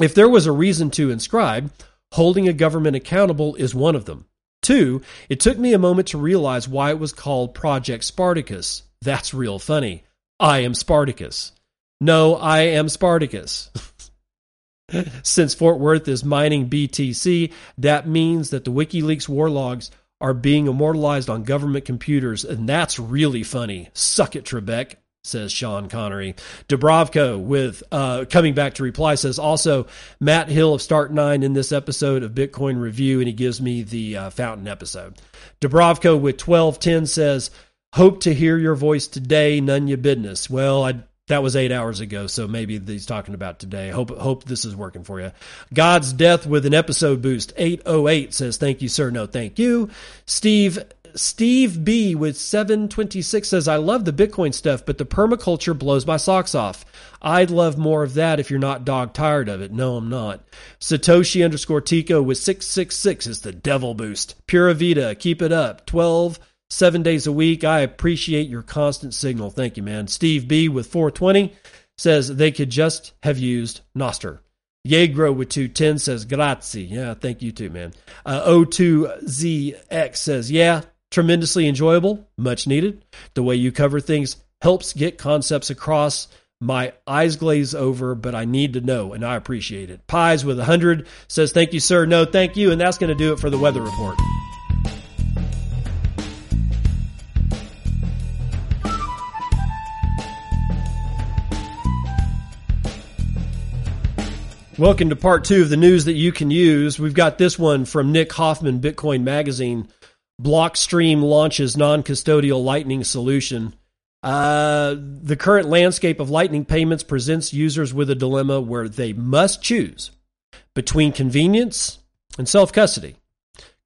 if there was a reason to inscribe, holding a government accountable is one of them. Two, it took me a moment to realize why it was called Project Spartacus. That's real funny. I am Spartacus. No, I am Spartacus. Since Fort Worth is mining BTC, that means that the WikiLeaks war logs are being immortalized on government computers, and that's really funny. Suck it, Trebek says Sean Connery. Dubrovko with uh, coming back to reply says also Matt Hill of Start9 in this episode of Bitcoin Review, and he gives me the uh, Fountain episode. Dubrovko with twelve ten says hope to hear your voice today, none your business. Well, I that was eight hours ago, so maybe he's talking about today. Hope hope this is working for you. God's death with an episode boost. Eight oh eight says thank you, sir. No, thank you. Steve Steve B with 726 says, I love the Bitcoin stuff, but the permaculture blows my socks off. I'd love more of that if you're not dog tired of it. No, I'm not. Satoshi underscore Tico with 666 is the devil boost. Pura Vida, keep it up. 12, seven days a week. I appreciate your constant signal. Thank you, man. Steve B with 420 says they could just have used Nostr. Yegro with 210 says, grazie. Yeah, thank you too, man. Uh, O2ZX says, yeah, tremendously enjoyable, much needed. The way you cover things helps get concepts across. My eyes glaze over, but I need to know, and I appreciate it. Pies with 100 says, Thank you, sir. No, thank you. And that's going to do it for the weather report. Welcome to part two of the news that you can use. We've got this one from Nick Hoffman, Bitcoin Magazine. Blockstream launches non-custodial Lightning solution. Uh, the current landscape of Lightning payments presents users with a dilemma where they must choose between convenience and self-custody.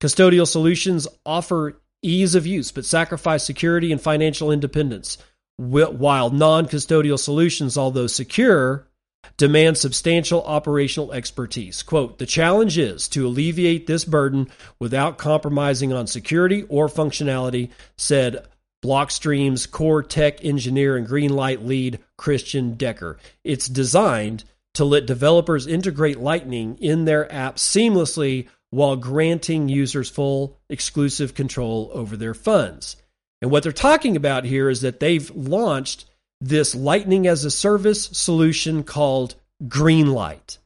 Custodial solutions offer ease of use but sacrifice security and financial independence, while non-custodial solutions, although secure, demand substantial operational expertise. Quote, the challenge is to alleviate this burden without compromising on security or functionality, said Blockstream's core tech engineer and Greenlight lead Christian Decker. It's designed to let developers integrate Lightning in their apps seamlessly while granting users full exclusive control over their funds. And what they're talking about here is that they've launched this Lightning as a Service solution called Greenlight.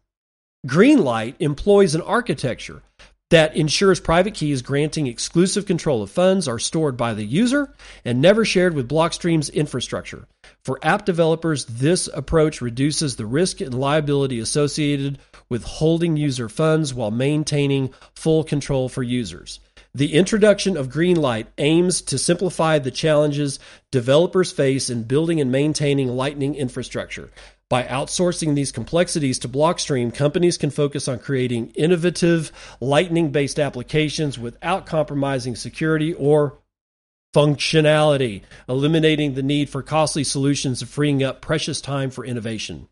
Greenlight employs an architecture that ensures private keys granting exclusive control of funds are stored by the user and never shared with Blockstream's infrastructure. For app developers, this approach reduces the risk and liability associated with holding user funds while maintaining full control for users. The introduction of Greenlight aims to simplify the challenges developers face in building and maintaining Lightning infrastructure. By outsourcing these complexities to Blockstream, companies can focus on creating innovative Lightning based applications without compromising security or functionality, eliminating the need for costly solutions and freeing up precious time for innovation.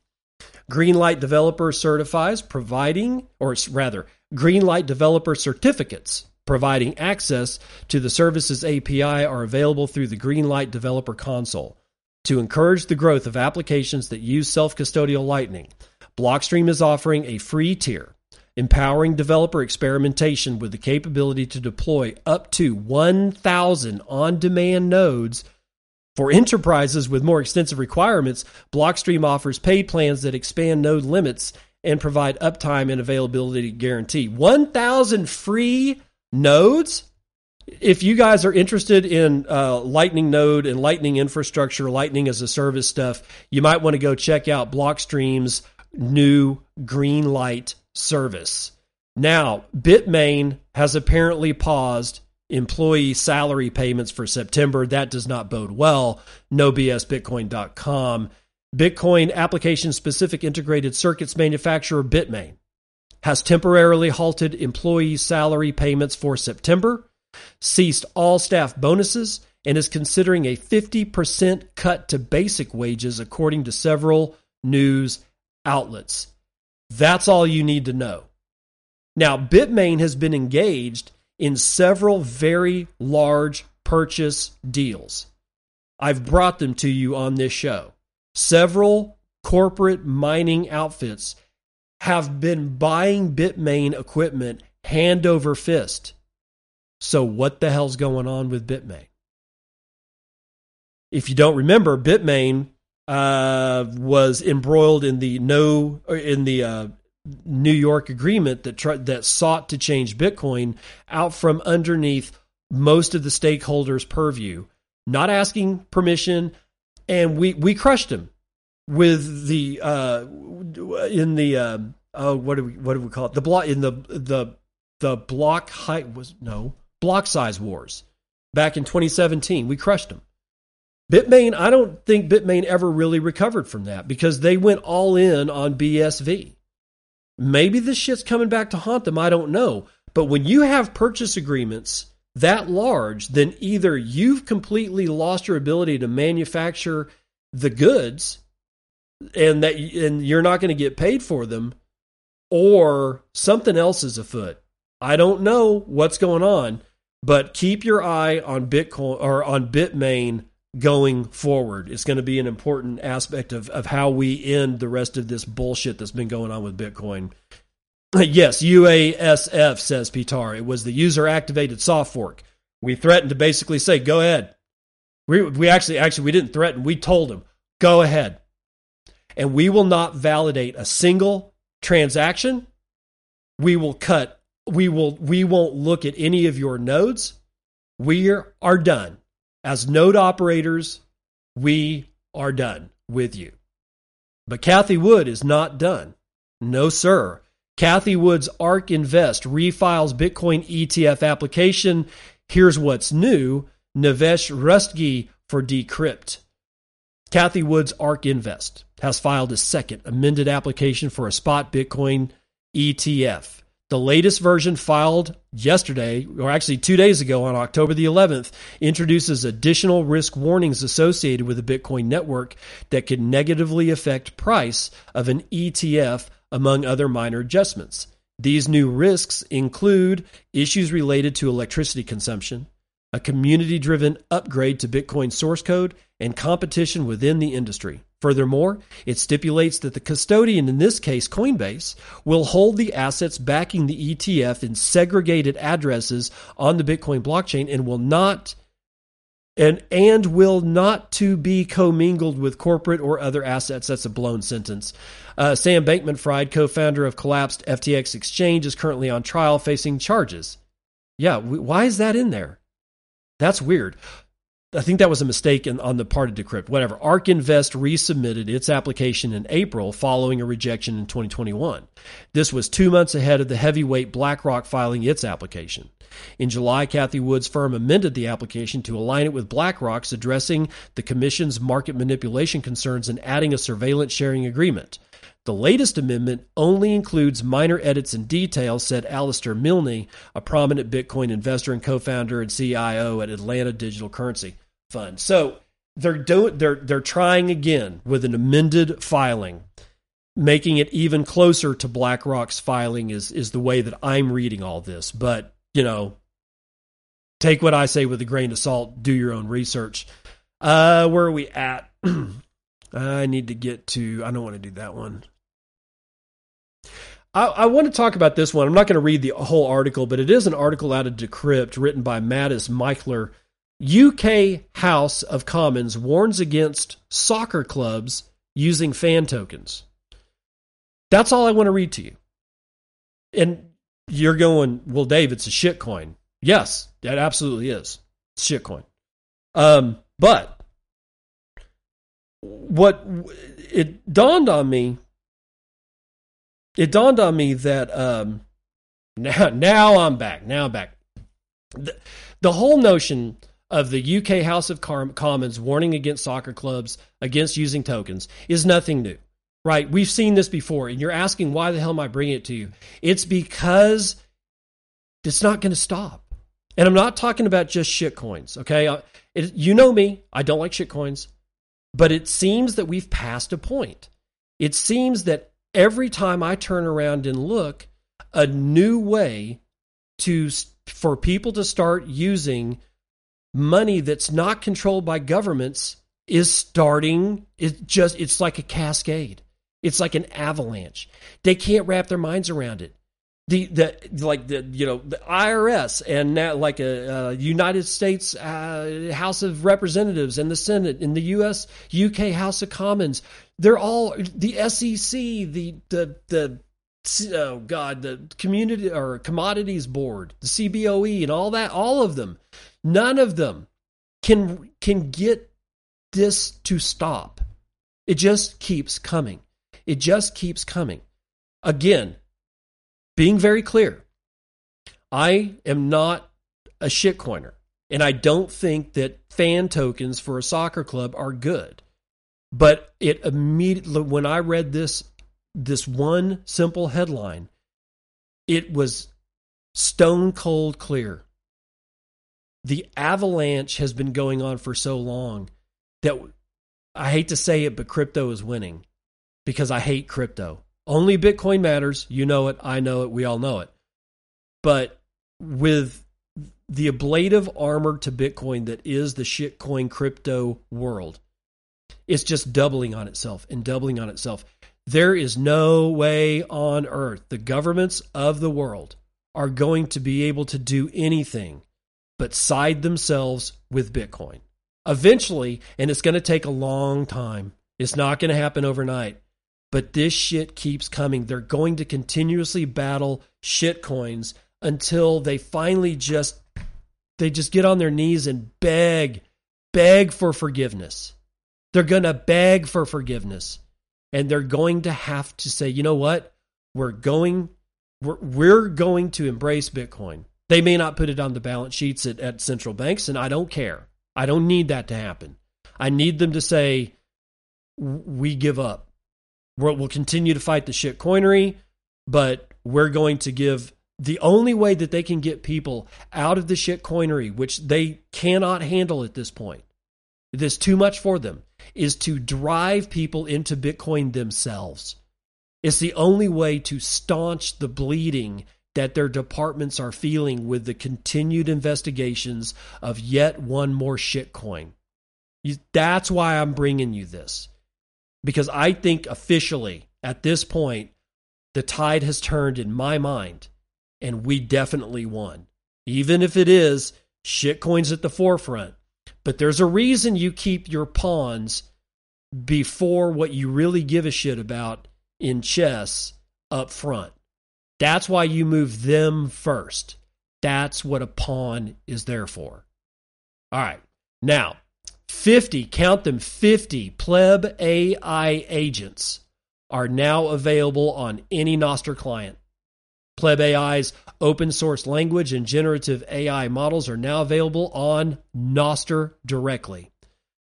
Greenlight Developer certifies providing, or rather, Greenlight Developer certificates providing access to the services API are available through the Greenlight Developer Console. To encourage the growth of applications that use self custodial Lightning, Blockstream is offering a free tier, empowering developer experimentation with the capability to deploy up to 1,000 on demand nodes. For enterprises with more extensive requirements, Blockstream offers paid plans that expand node limits and provide uptime and availability guarantee. 1,000 free nodes. If you guys are interested in uh, Lightning Node and Lightning infrastructure, Lightning as a service stuff, you might want to go check out Blockstream's new Greenlight service. Now, Bitmain has apparently paused employee salary payments for September. That does not bode well. NoBSBitcoin.com. Bitcoin application specific integrated circuits manufacturer Bitmain has temporarily halted employee salary payments for September, ceased all staff bonuses, and is considering a 50% cut to basic wages, according to several news outlets. That's all you need to know. Now, Bitmain has been engaged in several very large purchase deals. I've brought them to you on this show. Several corporate mining outfits have been buying Bitmain equipment hand over fist. So, what the hell's going on with Bitmain? If you don't remember, Bitmain uh, was embroiled in the no in the uh, New York agreement that tr- that sought to change Bitcoin out from underneath most of the stakeholders' purview, not asking permission, and we we crushed him with the uh, in the uh, oh what do we what do we call it? The block in the the the block height was no block size wars. Back in 2017 we crushed them. Bitmain i don't think bitmain ever really recovered from that because they went all in on bsv maybe this shit's coming back to haunt them i don't know. But when you have purchase agreements that large then either you've completely lost your ability to manufacture the goods and that and you're not going to get paid for them or something else is afoot. I don't know what's going on, but keep your eye on Bitcoin or on Bitmain going forward. It's going to be an important aspect of, of how we end the rest of this bullshit that's been going on with Bitcoin. Yes, UASF says Pitar. It was the user activated soft fork. We threatened to basically say, go ahead. We, we actually, actually, we didn't threaten. We told them, go ahead and we will not validate a single transaction. We will cut, we will, we won't look at any of your nodes. We are done. As node operators, we are done with you. But Cathie Wood is not done. No, sir. Cathie Wood's ARK Invest refiles Bitcoin ETF application. Here's what's new Navesh Rustgi for Decrypt. Cathie Wood's ARK Invest has filed a second amended application for a spot Bitcoin ETF. The latest version filed yesterday, or actually two days ago on October the 11th, introduces additional risk warnings associated with the Bitcoin network that could negatively affect price of an ETF among other minor adjustments. These new risks include issues related to electricity consumption, a community driven upgrade to Bitcoin source code, and competition within the industry. Furthermore, it stipulates that the custodian, in this case Coinbase, will hold the assets backing the ETF in segregated addresses on the Bitcoin blockchain and will not and and will not to be commingled with corporate or other assets. That's a blown sentence. Uh, Sam Bankman-Fried, co-founder of collapsed FTX Exchange, is currently on trial facing charges. Yeah, why is that in there? That's weird. I think that was a mistake in, on the part of Decrypt. Whatever. ARK Invest resubmitted its application in April following a rejection in 2021. This was two months ahead of the heavyweight BlackRock filing its application. In July, Cathie Wood's firm amended the application to align it with BlackRock's, addressing the Commission's market manipulation concerns and adding a surveillance sharing agreement. The latest amendment only includes minor edits and details, said Alistair Milne, a prominent Bitcoin investor and co-founder and CIO at Altana Digital Currency Fund. So they're doing they're they're trying again with an amended filing, making it even closer to BlackRock's filing is is the way that I'm reading all this. But you know, take what I say with a grain of salt. Do your own research. Uh, where are we at? I need to get to. I don't want to do that one. I, I, want to talk about this one. I'm not going to read the whole article, but it is an article out of Decrypt written by Mattis Michler. UK House of Commons warns against soccer clubs using fan tokens. That's all I want to read to you. And you're going, well, Dave, it's a shitcoin. Yes, that absolutely is. It's shit coin. Um, but what it dawned on me it dawned on me that um, now now I'm back. Now I'm back. The, the whole notion of the UK House of Commons warning against soccer clubs against using tokens is nothing new. Right? We've seen this before, and you're asking why the hell am I bringing it to you? It's because it's not going to stop. And I'm not talking about just shit coins, okay? Uh, it, you know me, I don't like shit coins, but it seems that we've passed a point. It seems that every time I turn around and look, a new way to for people to start using money that's not controlled by governments is starting it just it's like a cascade. It's like an avalanche. They can't wrap their minds around it the the like the you know the IRS and now like a, a United States uh, House of Representatives and the Senate in the U.S. UK House of Commons they're all the SEC, the the the oh god, the community or commodities board, the CBOE, and all that. All of them, none of them can can get this to stop. It just keeps coming. It just keeps coming. Again, being very clear, I am not a shitcoiner, and I don't think that fan tokens for a soccer club are good. But it immediately, when I read this, this one simple headline, it was stone cold clear. The avalanche has been going on for so long that I hate to say it, but crypto is winning because I hate crypto. Only Bitcoin matters. You know it. I know it. We all know it. But with the ablative armor to Bitcoin that is the shitcoin crypto world, it's just doubling on itself and doubling on itself. There is no way on earth the governments of the world are going to be able to do anything but side themselves with Bitcoin. Eventually, and it's going to take a long time, it's not going to happen overnight, but this shit keeps coming. They're going to continuously battle shit coins until they finally just they just get on their knees and beg beg for forgiveness they're going to beg for forgiveness. And they're going to have to say, you know what? We're going, we're, we're going to embrace Bitcoin. They may not put it on the balance sheets at, at central banks, and I don't care. I don't need that to happen. I need them to say, we give up. We'll, we'll continue to fight the shit coinery, but we're going to give the only way that they can get people out of the shit coinery, which they cannot handle at this point. There's too much for them is to drive people into Bitcoin themselves. It's the only way to staunch the bleeding that their departments are feeling with the continued investigations of yet one more shitcoin. That's why I'm bringing you this. Because I think officially, at this point, the tide has turned in my mind, and we definitely won. Even if it is shitcoins at the forefront, but there's a reason you keep your pawns before what you really give a shit about in chess up front. That's why you move them first. That's what a pawn is there for. All right. Now, 50, count them 50 pleb AI agents are now available on any Nostr client. Pleb AI's open source language and generative AI models are now available on Nostr directly.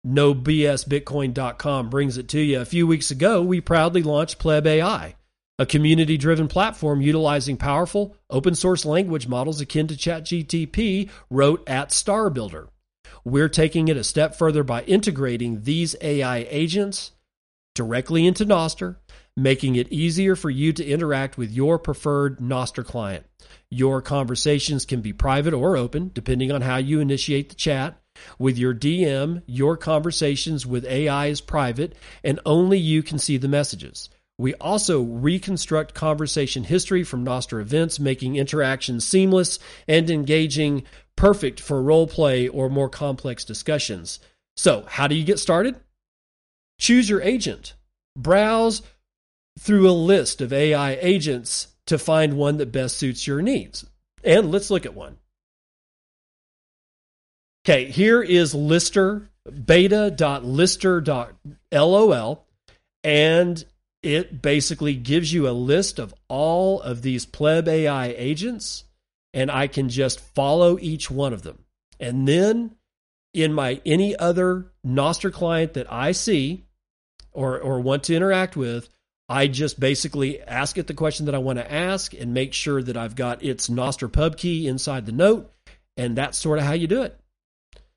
NoBSBitcoin.com brings it to you. A few weeks ago, we proudly launched Pleb AI, a community driven platform utilizing powerful open source language models akin to ChatGTP wrote at StarBuilder. We're taking it a step further by integrating these AI agents directly into Nostr making it easier for you to interact with your preferred Nostr client. Your conversations can be private or open, depending on how you initiate the chat. With your DM, your conversations with AI is private, and only you can see the messages. We also reconstruct conversation history from Nostr events, making interactions seamless and engaging, perfect for role play or more complex discussions. So, how do you get started? Choose your agent. Browse through a list of AI agents to find one that best suits your needs. And let's look at one. Okay, here is Listr, beta.listr.lol, and it basically gives you a list of all of these pleb AI agents, and I can just follow each one of them. And then in my any other Nostr client that I see or, or want to interact with, I just basically ask it the question that I want to ask and make sure that I've got its Nostr pub key inside the note, and that's sort of how you do it.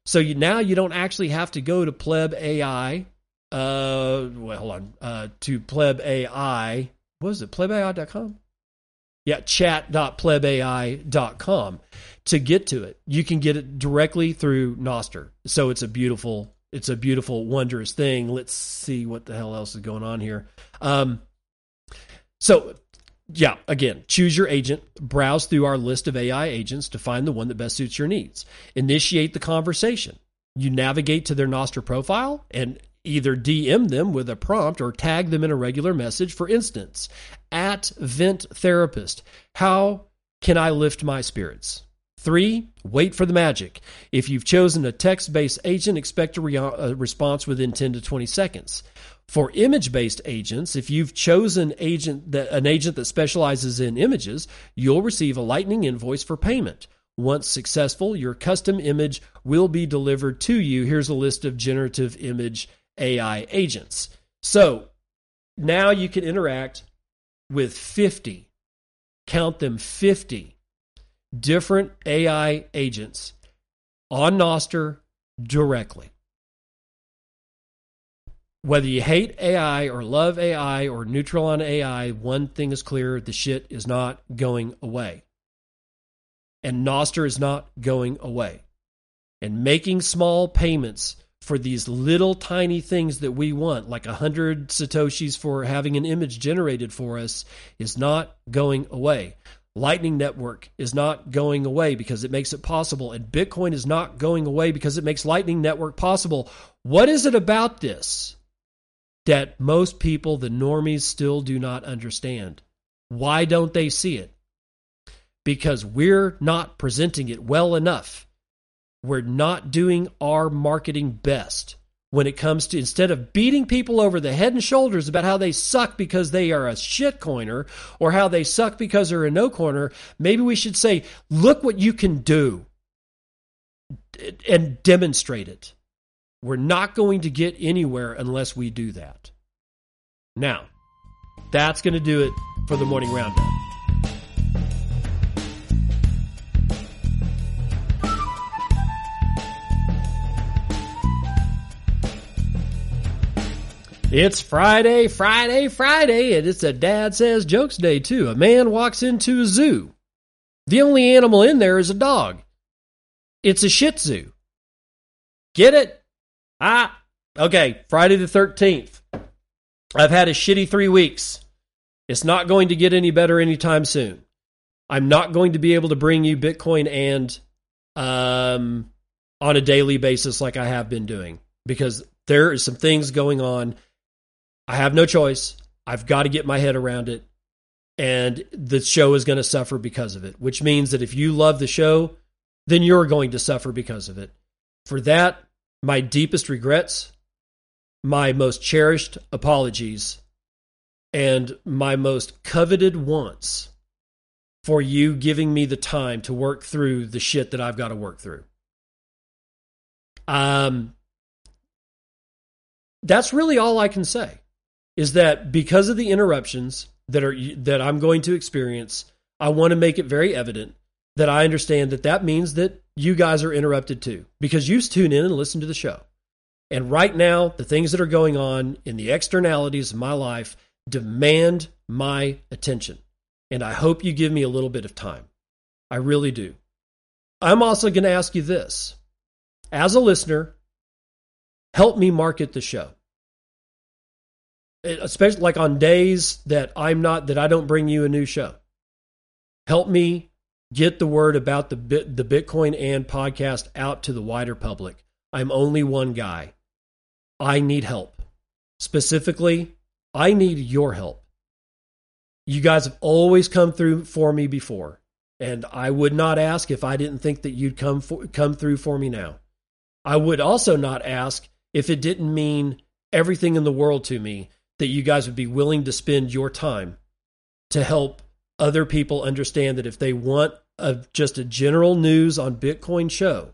So you, now you don't actually have to go to pleb AI. Uh, well, hold on. Uh, to pleb AI. What is it? Plebai.com. Yeah, chat.plebai.com to get to it. You can get it directly through Nostr. So it's a beautiful it's a beautiful, wondrous thing. Let's see what the hell else is going on here. Um, so, yeah, again, choose your agent, browse through our list of AI agents to find the one that best suits your needs. Initiate the conversation. You navigate to their Nostr profile and either DM them with a prompt or tag them in a regular message. For instance, at Vent Therapist, how can I lift my spirits? Three, wait for the magic. If you've chosen a text based agent, expect a, re- a, response within 10 to 20 seconds. For image based agents, if you've chosen agent that, an agent that specializes in images, you'll receive a Lightning invoice for payment. Once successful, your custom image will be delivered to you. Here's a list of generative image AI agents. So now you can interact with 50, count them 50 different AI agents on Nostr directly. Whether you hate AI or love AI or neutral on AI, one thing is clear the shit is not going away. And Nostr is not going away. And making small payments for these little tiny things that we want, like a hundred Satoshis for having an image generated for us, is not going away. Lightning Network is not going away because it makes it possible, and Bitcoin is not going away because it makes Lightning Network possible. What is it about this that most people, the normies, still do not understand? Why don't they see it? Because we're not presenting it well enough. We're not doing our marketing best when it comes to instead of beating people over the head and shoulders about how they suck because they are a shit coiner or how they suck because they're a no coiner, maybe we should say, look what you can do and demonstrate it. We're not going to get anywhere unless we do that. Now, that's going to do it for the morning roundup. It's Friday, Friday, Friday, and it's a Dad Says Jokes Day, too. A man walks into a zoo. The only animal in there is a dog. It's a Shih Tzu. Get it? Ah, okay, Friday the 13th. I've had a shitty three weeks. It's not going to get any better anytime soon. I'm not going to be able to bring you Bitcoin and um, on a daily basis like I have been doing because there are some things going on I have no choice. I've got to get my head around it. And the show is going to suffer because of it, which means that if you love the show, then you're going to suffer because of it. For that, my deepest regrets, my most cherished apologies, and my most coveted wants for you giving me the time to work through the shit that I've got to work through. Um, that's really all I can say is that because of the interruptions that are that I'm going to experience, I want to make it very evident that I understand that that means that you guys are interrupted too because you tune in and listen to the show. And right now, the things that are going on in the externalities of my life demand my attention. And I hope you give me a little bit of time. I really do. I'm also going to ask you this as a listener, help me market the show. Especially like on days that I'm not, that I don't bring you a new show. Help me get the word about the, bit, the Bitcoin and podcast out to the wider public. I'm only one guy. I need help. Specifically, I need your help. You guys have always come through for me before, and I would not ask if I didn't think that you'd come for, come through for me now. I would also not ask if it didn't mean everything in the world to me that you guys would be willing to spend your time to help other people understand that if they want a, just a general news on Bitcoin show,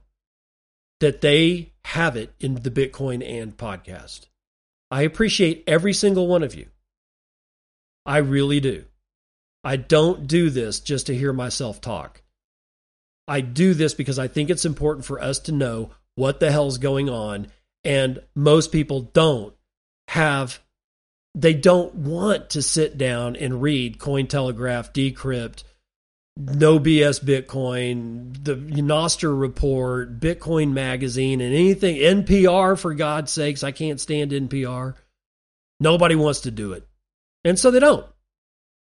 that they have it in the Bitcoin and podcast. I appreciate every single one of you. I really do. I don't do this just to hear myself talk. I do this because I think it's important for us to know what the hell's going on. And most people don't have, they don't want to sit down and read Cointelegraph, Decrypt, No BS Bitcoin, the Nostr report, Bitcoin Magazine, and anything, NPR, for God's sakes. I can't stand NPR. Nobody wants to do it. And so they don't.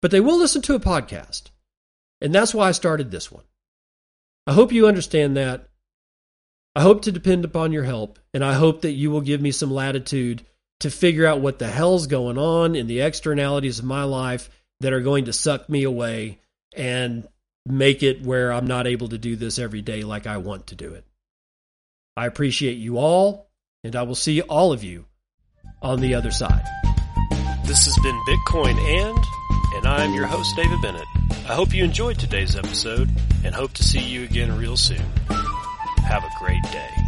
But they will listen to a podcast. And that's why I started this one. I hope you understand that. I hope to depend upon your help, and I hope that you will give me some latitude to figure out what the hell's going on in the externalities of my life that are going to suck me away and make it where I'm not able to do this every day like I want to do it. I appreciate you all, and I will see all of you on the other side. This has been Bitcoin and, and I'm your host, David Bennett. I hope you enjoyed today's episode and hope to see you again real soon. Have a great day.